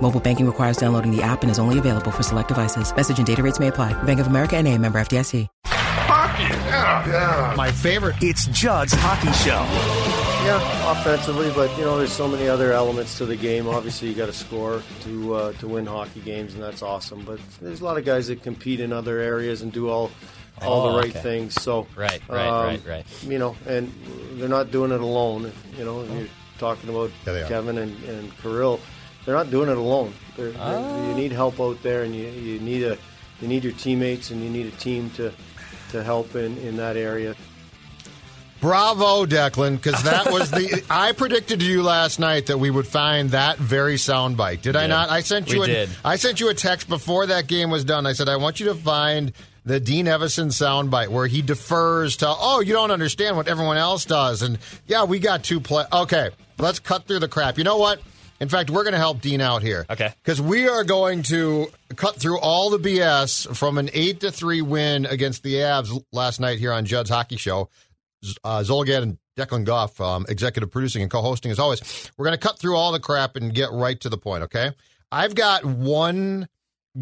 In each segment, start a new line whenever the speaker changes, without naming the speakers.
Mobile banking requires downloading the app and is only available for select devices. Message and data rates may apply. Bank of America and a member FDIC.
Hockey, yeah, yeah.
My favorite.
It's Judd's Hockey Show.
Yeah, offensively, but you know, there's so many other elements to the game. Obviously, you got to score to uh, to win hockey games, and that's awesome. But there's a lot of guys that compete in other areas and do all all
Oh,
the right
okay.
things. So
Right, right,
um,
right, right.
You know, and they're not doing it alone. You know, you're talking about
Yeah.
Kevin and, and Kirill. They're not doing it alone. They're, they're-
Ah.
you need help out there, and you, you need a you need your teammates, and you need a team to to help in, in that area.
Bravo, Declan, because that was the. I predicted to you last night that we would find that very soundbite. Did I not? I sent you.
We
a,
did.
I sent you a text before that game was done. I said I want you to find the Dean Evason soundbite where he defers to. Oh, you don't understand what everyone else does, and yeah, we got two play. Okay, let's cut through the crap. You know what? In fact, we're going to help Dean out here.
Okay.
Because we are going to cut through all the BS from an eight to three win against the Avs last night here on Judd's Hockey Show. Uh, Zulgad and Declan Goff, um, executive producing and co-hosting as always. We're going to cut through all the crap and get right to the point. Okay. I've got one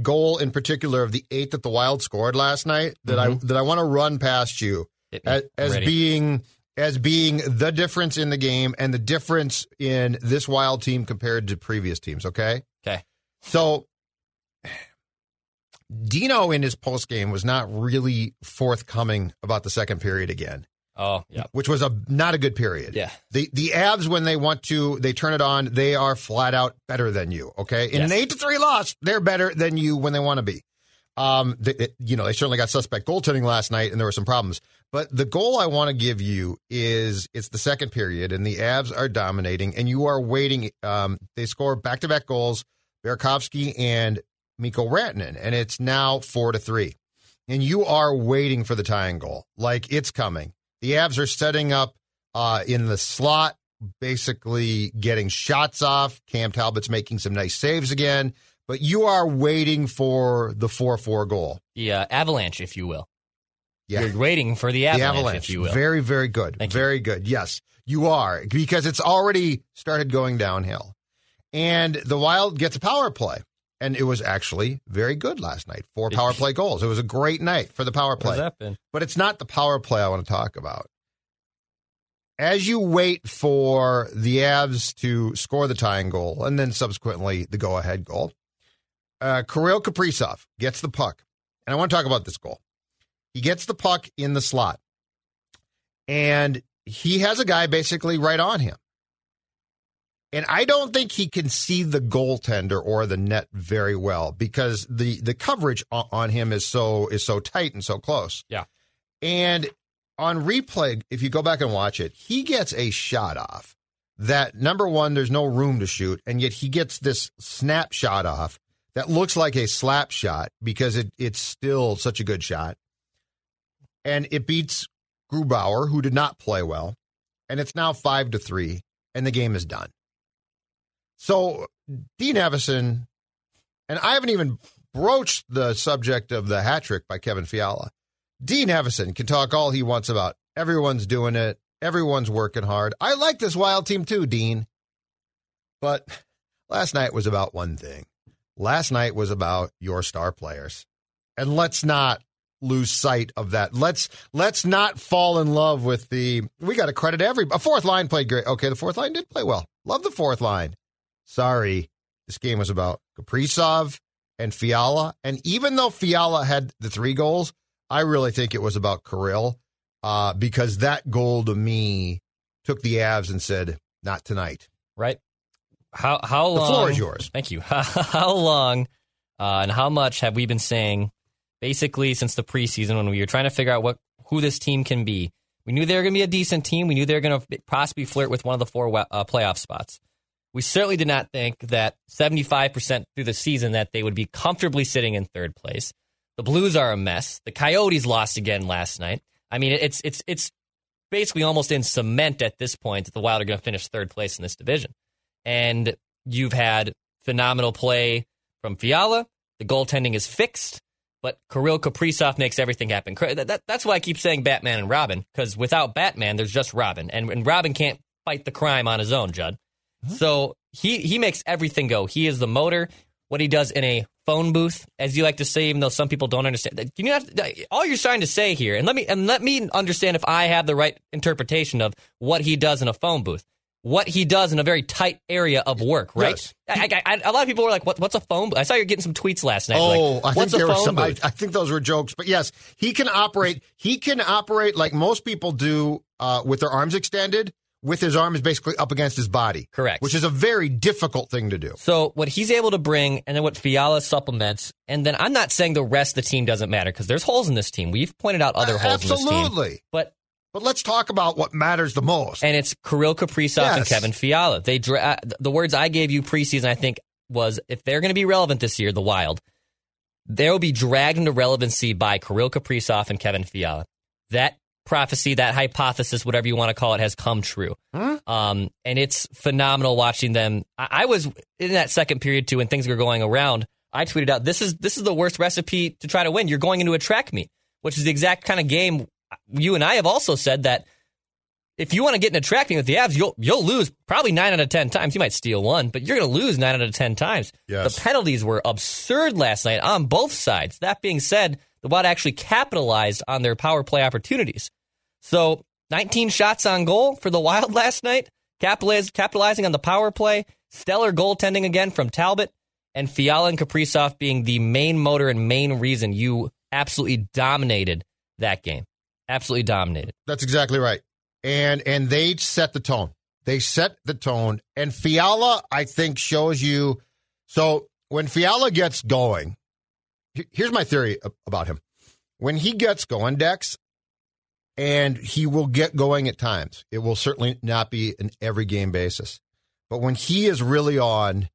goal in particular of the eight that the Wild scored last night that I that I want to run past you as, as being as being the difference in the game and the difference in this Wild team compared to previous teams. Okay.
Okay.
So Dino in his post game was not really forthcoming about the second period again,
Oh, yeah.
which was a not a good period.
Yeah.
The the Avs when they want to they turn it on, they are flat out better than you. Okay. In an eight to three loss, they're better than you when they want to be. Um, they, it- you know, they certainly got suspect goaltending last night, and there were some problems. But the goal I want to give you is it's the second period, and the Avs are dominating, and you are waiting. Um, they score back to back goals, Burakovsky and Mikko Rantanen, and it's now four to three, and you are waiting for the tying goal, like it's coming. The Avs are setting up uh, in the slot, basically getting shots off. Cam Talbot's making some nice saves again, but you are waiting for the four four goal.
The uh, avalanche, if you will.
Yeah.
You're waiting for the
the
avalanche,
avalanche.
if you will.
Very, very good.
Thank you.
very good. Yes, you are because it's already started going downhill. And the Wild gets a power play. And it was actually very good last night. Four power play goals. It was a great night for the power play.
that been?
But it's not the power play I want to talk about. As you wait for the Avs to score the tying goal and then subsequently the go ahead goal, uh, Kirill Kaprizov gets the puck. And I want to talk about this goal. He gets the puck in the slot, and he has a guy basically right on him. And I don't think he can see the goaltender or the net very well because the the coverage on him is so is so tight and so close.
Yeah.
And on replay, if you go back and watch it, he gets a shot off that number one, there's no room to shoot, and yet he gets this snapshot off that looks like a slap shot because it, it's still such a good shot. And it beats Grubauer, who did not play well. And it's now five to three, and the game is done. So Dean Evason, and I haven't even broached the subject of the hat trick by Kevin Fiala. Dean Evason can talk all he wants about. Everyone's doing it. Everyone's working hard. I like this wild team too, Dean. But last night was about one thing. Last night was about your star players. And let's not lose sight of that. Let's let's not fall in love with the we got to credit every a fourth line played great. Okay, the fourth line did play well. Love the fourth line. Sorry. This game was about Kaprizov and Fiala. And even though Fiala had the three goals, I really think it was about Kirill. uh, because that goal to me took the Avs and said, "Not tonight."
right? How how long?
The floor is yours.
Thank you. How long uh, and how much have we been saying basically since the preseason when we were trying to figure out what who this team can be? We knew they were going to be a decent team. We knew they were going to possibly flirt with one of the four uh, playoff spots. We certainly did not think that 75% through the season that they would be comfortably sitting in third place. The Blues are a mess. The Coyotes lost again last night. I mean, it's it's it's basically almost in cement at this point that the Wild are going to finish third place in this division. And you've had phenomenal play from Fiala. The goaltending is fixed, but Kirill Kaprizov makes everything happen. That, that, that's why I keep saying Batman and Robin, because without Batman, there's just Robin. And, and Robin can't fight the crime on his own, Judd. So he, he makes everything go. He is the motor. What he does in a phone booth, as you like to say, even though some people don't understand. Can you not, all you're trying to say here, and let me and let me understand if I have the right interpretation of what he does in a phone booth. What he does in a very tight area of work, right?
Yes.
I, I, I, a lot of people were like, what, "What's a phone?" booth? I saw you getting some tweets last night.
Oh,
like,
I think
what's a
there were
phone
some. I. Think those were jokes, but yes, he can operate. He can operate like most people do uh, with their arms extended, with his arms basically up against his body.
Correct.
Which is a very difficult thing to do.
So what he's able to bring, and then what Fiala supplements, and then I'm not saying the rest of the team doesn't matter because there's holes in this team. We've pointed out other holes in this team,
Absolutely.
but
But let's talk about what matters the most.
and it's Kirill Kaprizov and Kevin Fiala. They dra- uh, the words I gave you preseason, I think, was if they're going to be relevant this year, the Wild, they'll be dragged into relevancy by Kirill Kaprizov and Kevin Fiala. That prophecy, that hypothesis, whatever you want to call it, has come true. Um, and it's phenomenal watching them. I, I was in that second period too, when things were going around. I tweeted out, "This is this is the worst recipe to try to win. You're going into a track meet, which is the exact kind of game you and I have also said that if you want to get in a track meet with the Avs, you'll you'll lose probably nine out of ten times. You might steal one, but you're going to lose nine out of ten times.
Yes.
The penalties were absurd last night on both sides. That being said, the Wild actually capitalized on their power play opportunities. So 19 shots on goal for the Wild last night, capitaliz- capitalizing on the power play. Stellar goaltending again from Talbot and Fiala and Kaprizov being the main motor and main reason you absolutely dominated that game. Absolutely dominated.
That's exactly right. And and they set the tone. They set the tone. And Fiala, I think, shows you. So when Fiala gets going, here's my theory about him. When he gets going, Dex, and he will get going at times. It will certainly not be an every game basis. But when he is really on,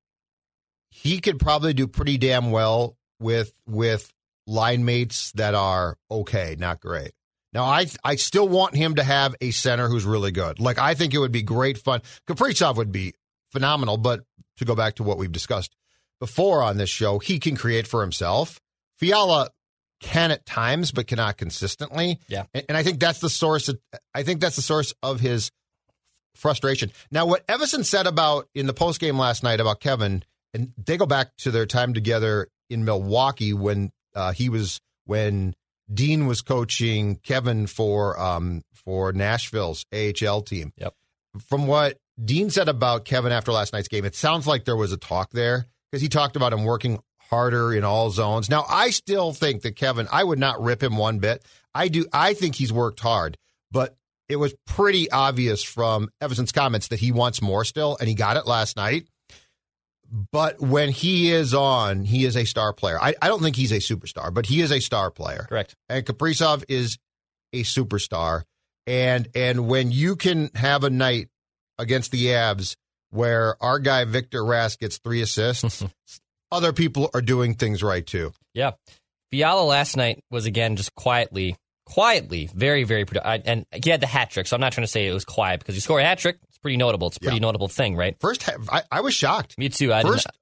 he could probably do pretty damn well with with line mates that are okay, not great. Now, I I still want him to have a center who's really good. Like I think it would be great fun. Kaprizov would be phenomenal, but to go back to what we've discussed before on this show, he can create for himself. Fiala can at times, but cannot consistently.
Yeah.
and, and I think that's the source. Of, I think that's the source of his frustration. Now, what Evason said about in the post game last night about Kevin, and they go back to their time together in Milwaukee when uh, he was when Dean was coaching Kevin for um, for Nashville's AHL team.
Yep.
From what Dean said about Kevin after last night's game, it sounds like there was a talk there because he talked about him working harder in all zones. Now, I still think that Kevin, I would not rip him one bit. I do. I think he's worked hard, but it was pretty obvious from Evason's comments that he wants more still, and he got it last night. But when he is on, he is a star player. I, I don't think he's a superstar, but he is a star player.
Correct.
And Kaprizov is a superstar. And and when you can have a night against the Avs where our guy Victor Rask gets three assists, other people are doing things right too.
Yeah. Fiala last night was again just quietly, quietly, very, very productive. And he had the hat trick, so I'm not trying to say it was quiet because you scored a hat trick. Pretty notable. It's a pretty
Yeah.
notable thing, right?
First, I, I was shocked.
Me too. I
First
didn't,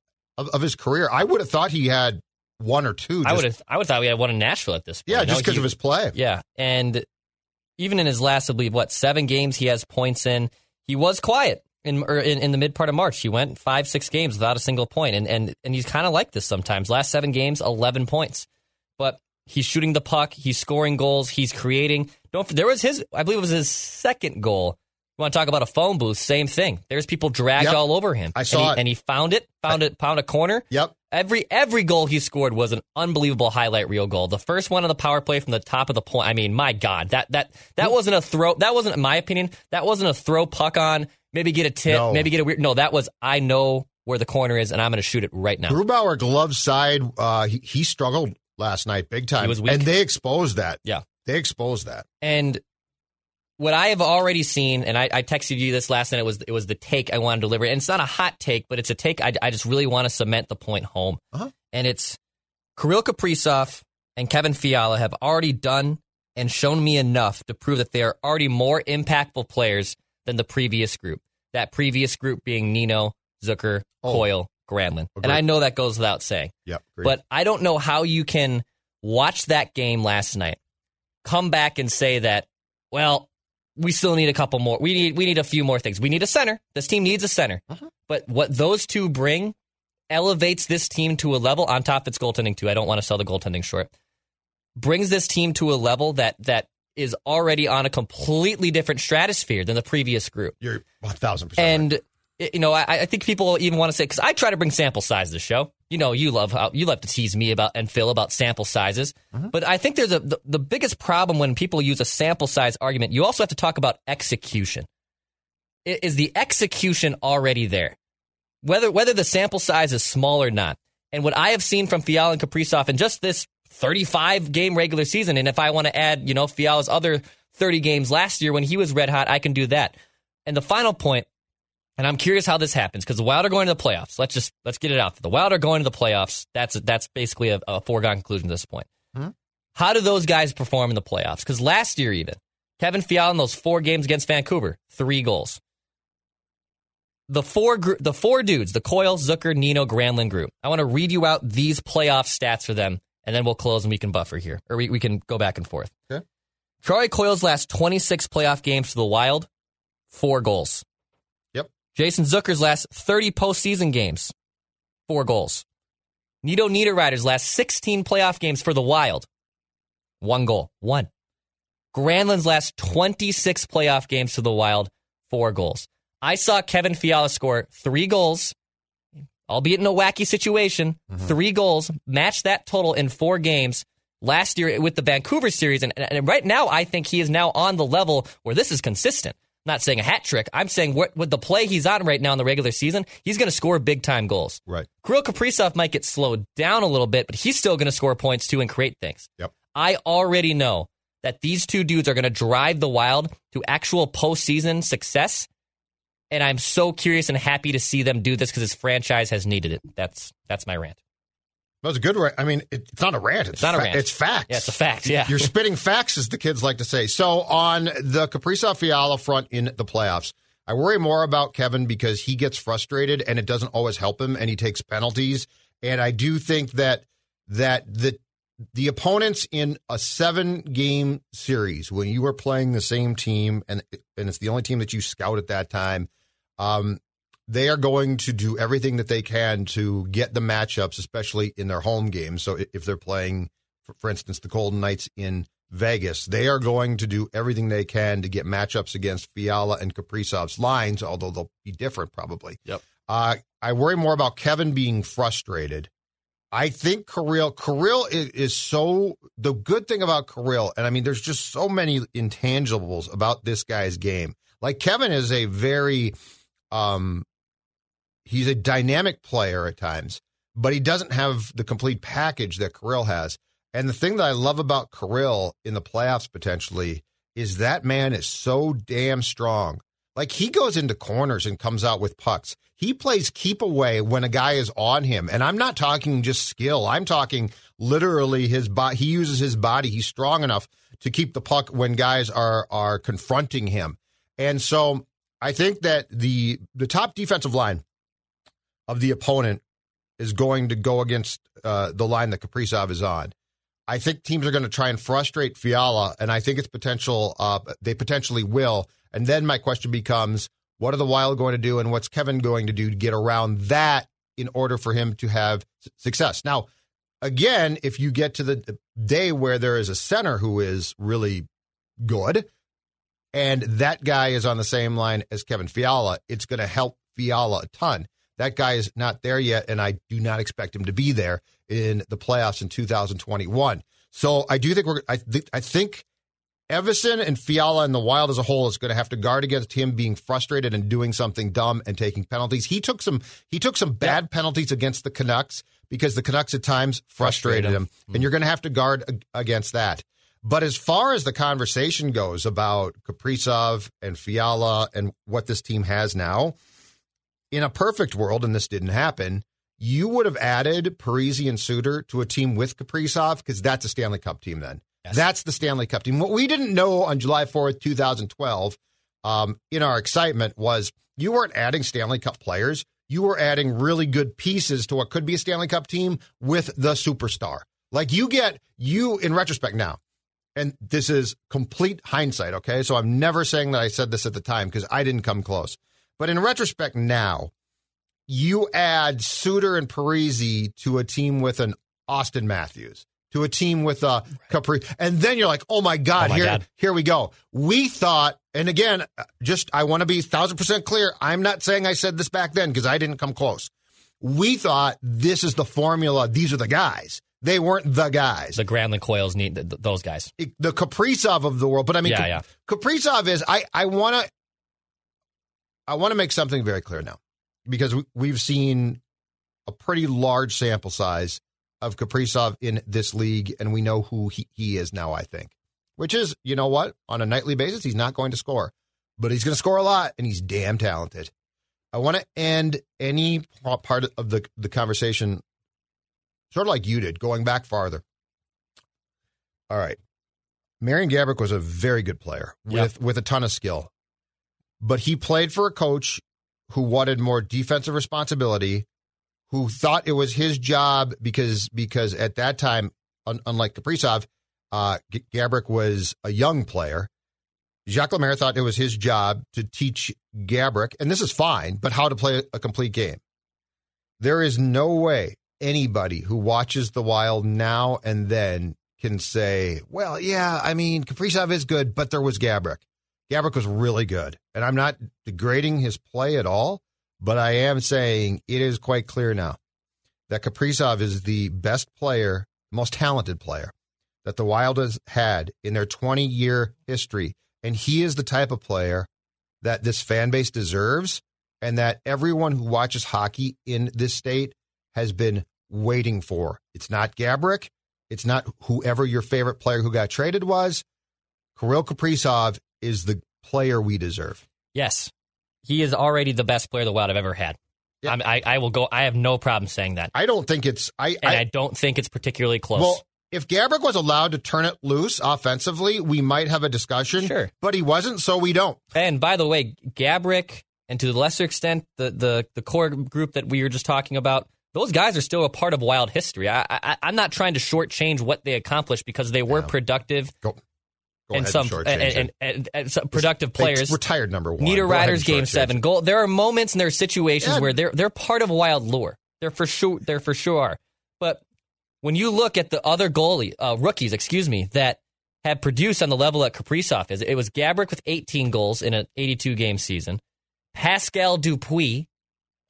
of, of his career, I would have thought he had one or two.
I would have. I would thought we had one in Nashville at this point.
yeah, just because
he-
of his play.
Yeah, and even in his last, I believe, what seven games he has points in. He was quiet in or in, in the mid part of March. He went five, six games without a single point, and and and he's kind of like this sometimes. Last seven games, eleven points, but he's shooting the puck, he's scoring goals, he's creating. Don't there was his, I believe it was his second goal You want to talk about a phone booth? Same thing. There's people dragged
Yep.
all over him.
I
And
saw
he-
it.
and he found it, found it, found a corner.
Yep.
Every every goal he scored was an unbelievable highlight reel goal. The first one on the power play from the top of the point. I mean, my God, that that that wasn't a throw. That wasn't, in my opinion, that wasn't a throw puck on. Maybe get a tip.
No.
Maybe get a weird. No, that was I know where the corner is, and I'm going to shoot it right now.
Grubauer glove side, uh, he, he struggled last night big time.
He was weak.
And they exposed that.
Yeah.
They exposed that.
And what I have already seen, and I, I texted you this last night, it was it was the take I want to deliver. And it's not a hot take, but it's a take I, I just really want to cement the point home.
Uh-huh.
And it's Kirill Kaprizov and Kevin Fiala have already done and shown me enough to prove that they are already more impactful players than the previous group. That previous group being Nino, Zucker,
Oh.
Coyle, Granlund. And I know that goes without saying.
Yep.
But I don't know how you can watch that game last night, come back and say that, well, we still need a couple more. We need we need a few more things. We need a center. This team needs a center.
Uh-huh.
But what those two bring elevates this team to a level on top of its goaltending too. I don't want to sell the goaltending short. Brings this team to a level that that is already on a completely different stratosphere than the previous group.
You're 1,000%
And i- you know, I, I think people even want to say because I try to bring sample size to the show. You know, you love how you love to tease me about and Phil about sample sizes. Uh-huh. But I think there's a the, the biggest problem when people use a sample size argument. You also have to talk about execution. Is the execution already there? Whether whether the sample size is small or not. And what I have seen from Fiala and Kaprizov in just this 35 game regular season, and if I want to add, you know, Fiala's other 30 games last year when he was red hot, I can do that. And the final point, and I'm curious how this happens because the Wild are going to the playoffs. Let's just let's get it out. there. The Wild are going to the playoffs. That's that's basically a, a foregone conclusion at this point.
Mhm.
How do those guys perform in the playoffs? Because last year, even Kevin Fiala in those four games against Vancouver, three goals. The four gr- the four dudes, the Coyle, Zucker, Nino, Granlund group. I want to read you out these playoff stats for them, and then we'll close and we can buffer here, or we, we can go back and forth.
Okay.
Troy Coyle's last 26 playoff games for the Wild, four goals. Jason Zucker's last 30 postseason games, four goals. Nino Niederreiter's last 16 playoff games for the Wild, one goal, one. Granlund's last 26 playoff games for the Wild, four goals. I saw Kevin Fiala score three goals, albeit in a wacky situation, mm-hmm. three goals, match that total in four games last year with the Vancouver series. And, and right now, I think he is now on the level where this is consistent. Not saying a hat trick. I'm saying what, with the play he's on right now in the regular season, he's going to score big time goals.
right.
Kirill Kaprizov might get slowed down a little bit, but he's still going to score points too and create things.
Yep.
I already know that these two dudes are going to drive the Wild to actual postseason success. And I'm so curious and happy to see them do this because this franchise has needed it. That's that's my rant.
That was a good rant. I mean, it, it's not a rant. It's,
not a rant.
It's facts.
Yeah, it's a fact. Yeah.
You're spitting facts, as the kids like to say. So on the Kaprizov Fiala front in the playoffs, I worry more about Kevin because he gets frustrated and it doesn't always help him, and he takes penalties. And I do think that that the the opponents in a seven game series when you are playing the same team and and it's the only team that you scout at that time, um, they are going to do everything that they can to get the matchups, especially in their home games. So if they're playing, for, instance, the Golden Knights in Vegas, they are going to do everything they can to get matchups against Fiala and Kaprizov's lines, although they'll be different probably.
Yep.
Uh, I worry more about Kevin being frustrated. I think Kirill Kirill is, is so the good thing about Kirill, and I mean, there's just so many intangibles about this guy's game. Like Kevin is a very um he's a dynamic player at times, but he doesn't have the complete package that Kirill has. And the thing that I love about Kirill in the playoffs potentially is that man is so damn strong. Like he goes into corners and comes out with pucks. He plays keep away when a guy is on him. And I'm not talking just skill. I'm talking literally his body. He uses his body. He's strong enough to keep the puck when guys are are confronting him. And so I think that the the top defensive line of the opponent is going to go against uh, the line that Kaprizov is on. I think teams are going to try and frustrate Fiala, and I think it's potential. Uh, they potentially will. And then my question becomes: What are the Wild going to do, and what's Kevin going to do to get around that in order for him to have success? Now, again, if you get to the day where there is a center who is really good, and that guy is on the same line as Kevin Fiala, it's going to help Fiala a ton. That guy is not there yet, and I do not expect him to be there in the playoffs in 2021. So I do think we're. I, th- I think Evason and Fiala and the Wild as a whole is going to have to guard against him being frustrated and doing something dumb and taking penalties. He took some. He took some bad yep. penalties against the Canucks because the Canucks at times frustrated, frustrated him, him. Mm-hmm. and you're going to have to guard against that. But as far as the conversation goes about Kaprizov and Fiala and what this team has now, in a perfect world, and this didn't happen, you would have added Parise and Suter to a team with Kaprizov because that's a Stanley Cup team then. Yes. That's the Stanley Cup team. What we didn't know on July 4th, 2012, um, in our excitement was you weren't adding Stanley Cup players. You were adding really good pieces to what could be a Stanley Cup team with the superstar. Like you get, you in retrospect now, and this is complete hindsight, okay? So I'm never saying that I said this at the time because I didn't come close. But in retrospect now, you add Suter and Parise to a team with an Auston Matthews, to a team with a Capri, and then you're like, oh my God, oh my here, God. here we go. We thought, and again, just I want to be thousand percent clear. I'm not saying I said this back then because I didn't come close. We thought this is the formula. These are the guys. They weren't the guys.
The Granlund Coyles need those guys.
The Kaprizov of the world, but I mean,
yeah, yeah.
Kaprizov is. I I want to. I want to make something very clear now because we've seen a pretty large sample size of Kaprizov in this league, and we know who he, he is now, I think. Which is, you know what? On a nightly basis, he's not going to score, but he's going to score a lot, and he's damn talented. I want to end any part of the, the conversation sort of like you did, going back farther. All right. Marian Gaborik was a very good player with, yep. with a ton of skill, but he played for a coach who wanted more defensive responsibility, who thought it was his job because because at that time, un- unlike Kaprizov, uh, G- Gaborik was a young player. Jacques Lemaire thought it was his job to teach Gaborik, and this is fine, but how to play a complete game. There is no way anybody who watches the Wild now and then can say, well, yeah, I mean, Kaprizov is good, but there was Gaborik. Gaborik was really good. And I'm not degrading his play at all, but I am saying it is quite clear now that Kaprizov is the best player, most talented player that the Wild has had in their 20 year history. And he is the type of player that this fan base deserves and that everyone who watches hockey in this state has been waiting for. It's not Gaborik. It's not whoever your favorite player who got traded was. Kirill Kaprizov is the player we deserve.
Yes. He is already the best player the Wild have ever had. Yep. I, I will go. I have no problem saying that.
I don't think it's. I
and I, I don't think it's particularly close.
Well, if Gaborik was allowed to turn it loose offensively, we might have a discussion.
Sure,
but he wasn't, so we don't.
And by the way, Gaborik, and to the lesser extent, the the the core group that we were just talking about, those guys are still a part of Wild history. I, I am not trying to shortchange what they accomplished because they were yeah. productive.
Go.
And some and, and, and, and, some productive players.
Retired number one.
Niederreiter's game seven goal. There are moments and there are situations yeah. where they're they're part of wild lore. They're for sure. They're for sure. But when you look at the other goalie uh, rookies, excuse me, that have produced on the level that Kaprizov is, it was Gaborik with 18 goals in an 82 game season. Pascal Dupuis,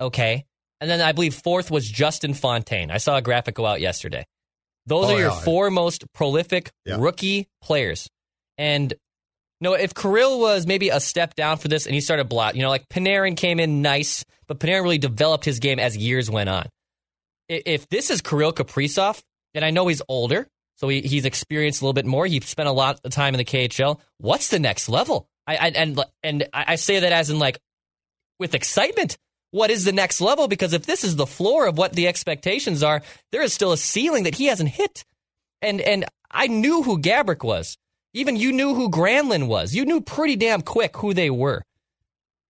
okay, and then I believe fourth was Justin Fontaine. I saw a graphic go out yesterday. Those oh, are your yeah. four most prolific yeah. rookie players. And know, if Kirill was maybe a step down for this and he started block, you know, like Panarin came in nice, but Panarin really developed his game as years went on. If this is Kirill Kaprizov, and I know he's older, so he, he's experienced a little bit more. He spent a lot of time in the KHL. What's the next level? I, I and and I say that as in like with excitement what is the next level because if this is the floor of what the expectations are, there is still a ceiling that he hasn't hit. And and I knew who Gaborik was. Even you knew who Granlund was. You knew pretty damn quick who they were.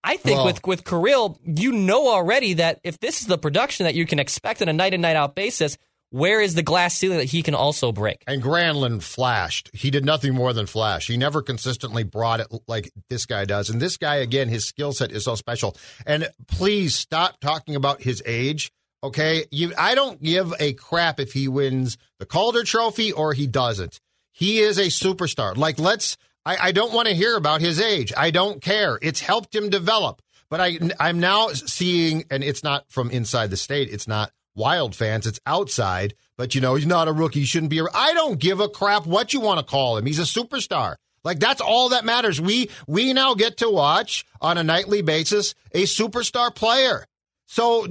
I think well, with with Kirill, you know already that if this is the production that you can expect on a night in night out basis, where is the glass ceiling that he can also break?
And Granlund flashed. He did nothing more than flash. He never consistently brought it like this guy does. And this guy, again, his skill set is so special. And please stop talking about his age. Okay. You, I don't give a crap if he wins the Calder Trophy or he doesn't. He is a superstar. Like, let's, I, I don't want to hear about his age. I don't care. It's helped him develop. But I, I'm now seeing, and it's not from inside the state. It's not Wild fans. It's outside. But you know, he's not a rookie. He shouldn't be. A, I don't give a crap what you want to call him. He's a superstar. Like that's all that matters. We we now get to watch on a nightly basis a superstar player. So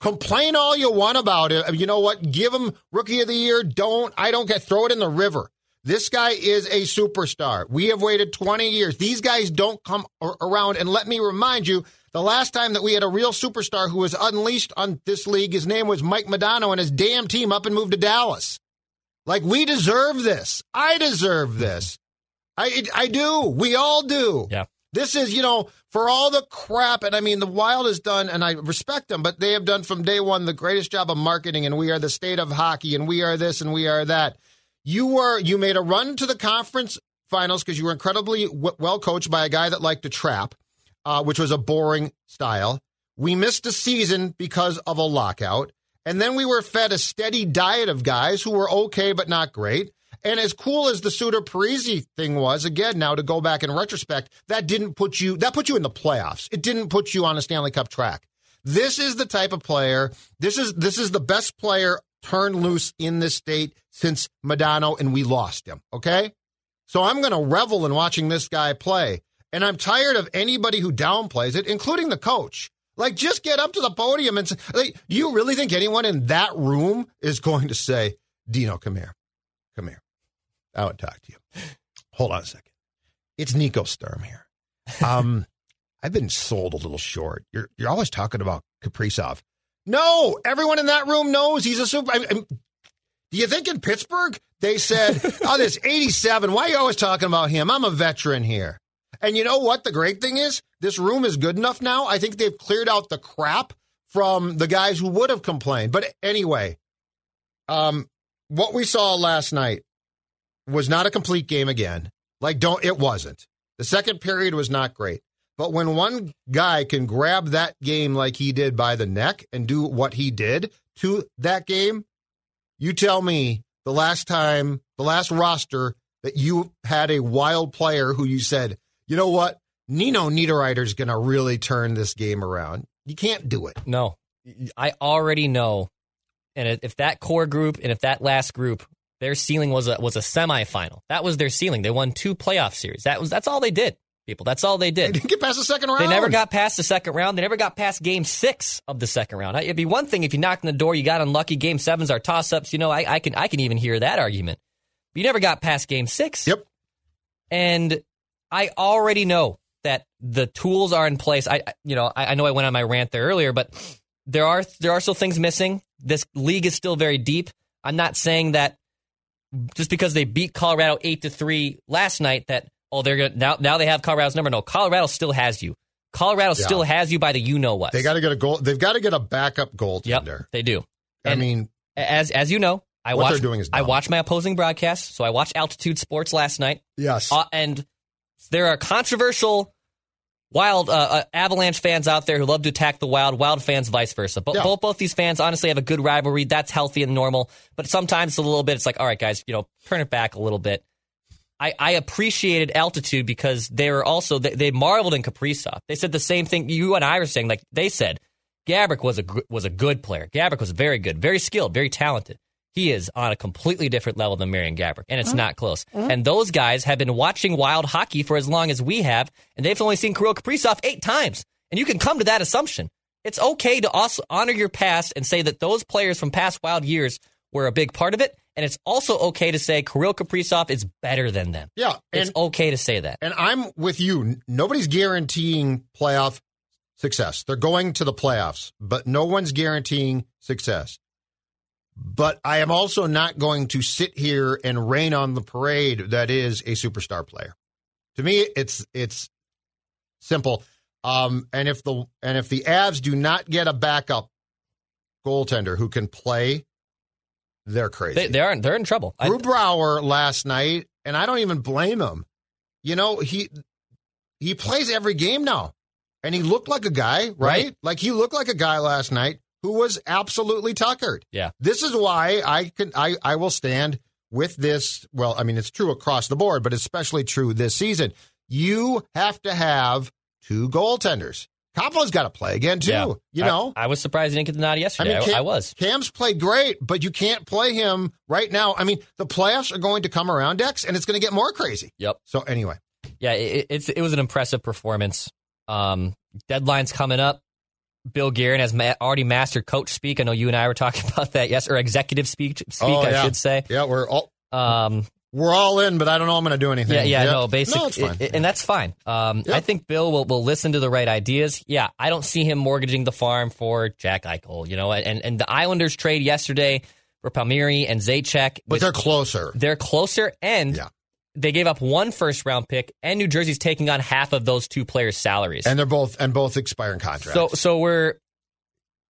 complain all you want about it. You know what? Give him rookie of the year. Don't I don't get throw it in the river. This guy is a superstar. We have waited 20 years. These guys don't come around. And let me remind you, the last time that we had a real superstar who was unleashed on this league, his name was Mike Modano, and his damn team up and moved to Dallas. Like we deserve this. I deserve this. I I do. We all do.
Yeah.
This is, you know, for all the crap, and I mean, the Wild has done, and I respect them, but they have done from day one the greatest job of marketing, and we are the state of hockey, and we are this, and we are that. You were, you made a run to the conference finals because you were incredibly w- well coached by a guy that liked to trap, uh, which was a boring style. We missed a season because of a lockout. And then we were fed a steady diet of guys who were okay but not great. And as cool as the Suter Parise thing was, again, now to go back in retrospect, that didn't put you that put you in the playoffs. It didn't put you on a Stanley Cup track. This is the type of player. This is this is the best player turned loose in this state since Modano, and we lost him. Okay, so I'm going to revel in watching this guy play, and I'm tired of anybody who downplays it, including the coach. Like, just get up to the podium and say, like, you really think anyone in that room is going to say, Dino, come here, come here? I would talk to you. Hold on a second. It's Nico Sturm here. Um, I've been sold a little short. You're you're always talking about Kaprizov. No, everyone in that room knows he's a super. I, do you think in Pittsburgh they said, "Oh, this 87"? Why are you always talking about him? I'm a veteran here." And you know what? The great thing is, this room is good enough now. I think they've cleared out the crap from the guys who would have complained. But anyway, um, what we saw last night was not a complete game again. Like, don't, it wasn't. The second period was not great. But when one guy can grab that game like he did by the neck and do what he did to that game, you tell me the last time, the last roster that you had a wild player who you said, you know what, Nino Niederreiter's going to really turn this game around. You can't do it.
No, I already know. And if that core group and if that last group their ceiling was a was a semifinal. That was their ceiling. They won two playoff series. That was that's all they did. People, that's all they did.
They didn't get past the second round.
They never got past the second round. They never got past game six of the second round. It'd be one thing if you knocked on the door, you got unlucky. Game sevens are toss ups. You know, I, I can I can even hear that argument. But you never got past game six.
Yep.
And I already know that the tools are in place. I you know I, I know I went on my rant there earlier, but there are there are still things missing. This league is still very deep. I'm not saying that just because they beat Colorado eight to three last night that oh they're gonna now now they have Colorado's number. No, Colorado still has you. Colorado yeah. still has you by the you know what.
They got to get a goal. They've got to get a backup goaltender.
Yep, they do.
I mean,
as as you know, I
what
watched,
they're doing is dumb.
I watched my opposing broadcast. So I watched Altitude Sports last night.
Yes,
uh, and there are controversial Wild uh, uh, Avalanche fans out there who love to attack the Wild, Wild fans vice versa. But yeah. both both these fans honestly have a good rivalry. That's healthy and normal. But sometimes it's a little bit. It's like, all right, guys, you know, turn it back a little bit. I, I appreciated altitude because they were also they, they marveled in Kaprizov. They said the same thing you and I were saying. Like they said, Gaborik was a was a good player. Gaborik was very good, very skilled, very talented he is on a completely different level than Marian Gaborik, and it's mm-hmm. not close. Mm-hmm. And those guys have been watching wild hockey for as long as we have, and they've only seen Kirill Kaprizov eight times. And you can come to that assumption. It's okay to also honor your past and say that those players from past wild years were a big part of it. And it's also okay to say Kirill Kaprizov is better than them.
Yeah.
it's okay to say that.
And I'm with you. Nobody's guaranteeing playoff success. They're going to the playoffs, but no one's guaranteeing success. But I am also not going to sit here and rain on the parade that is a superstar player. To me, it's it's simple. Um, and if the and if the Avs do not get a backup goaltender who can play, they're crazy.
They, they are they're in trouble.
Grubauer last night, and I don't even blame him. You know he he plays every game now, and he looked like a guy, right? right? Like he looked like a guy last night who was absolutely tuckered.
Yeah.
This is why I can I, I will stand with this, well, I mean, it's true across the board, but especially true this season. You have to have two goaltenders. Coppola's got to play again too.
Yeah.
You know,
I, was surprised he didn't get the nod yesterday. I,
Cam-
I was.
Cam's played great, but you can't play him right now. I mean, the playoffs are going to come around, Dex, and it's going to get more crazy.
Yep.
So anyway,
Yeah, it, it's it was an impressive performance. Um, deadline's coming up. Bill Guerin has ma- already mastered coach speak. I know you and I were talking about that. Yes, or executive speak. Speak,
Oh,
I
yeah.
should say.
yeah, we're all
Um,
we're all in, but I don't know I'm going to do anything.
yeah, yeah,
Yep.
no, basically,
no, it's fine.
and that's fine. Um,
Yep.
I think Bill will, will listen to the right ideas. Yeah, I don't see him mortgaging the farm for Jack Eichel. You know, and and the Islanders trade yesterday for Palmieri and Zajac,
but they're closer.
they're closer, and
Yeah.
They gave up one first round pick, and New Jersey's taking on half of those two players' salaries.
and they're both and both expiring contracts.
So so we're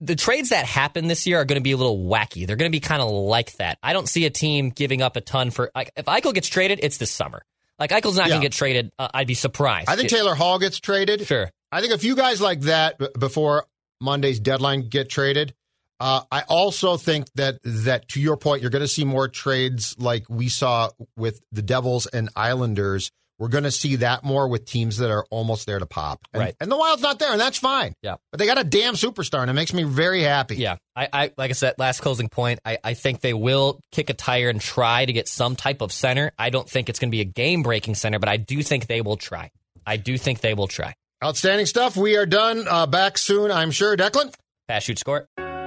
the trades that happen this year are going to be a little wacky. They're going to be kind of like that. I don't see a team giving up a ton for like if Eichel gets traded, it's this summer. Like Eichel's not going
Yeah.
to get traded. Uh, I'd be surprised.
I think
It-
Taylor Hall gets traded.
Sure.
I think a few guys like that before Monday's deadline get traded. Uh, I also think that that to your point, you're going to see more trades like we saw with the Devils and Islanders. We're going to see that more with teams that are almost there to pop. And,
Right.
And the Wild's not there, and that's fine.
Yeah.
But they got a damn superstar, and it makes me very happy.
Yeah, I, I like I said, last closing point. I, I think they will kick a tire and try to get some type of center. I don't think it's going to be a game breaking center, but I do think they will try. I do think they will try.
Outstanding stuff. We are done. Uh, back soon, I'm sure. Declan?
Pass, shoot, score.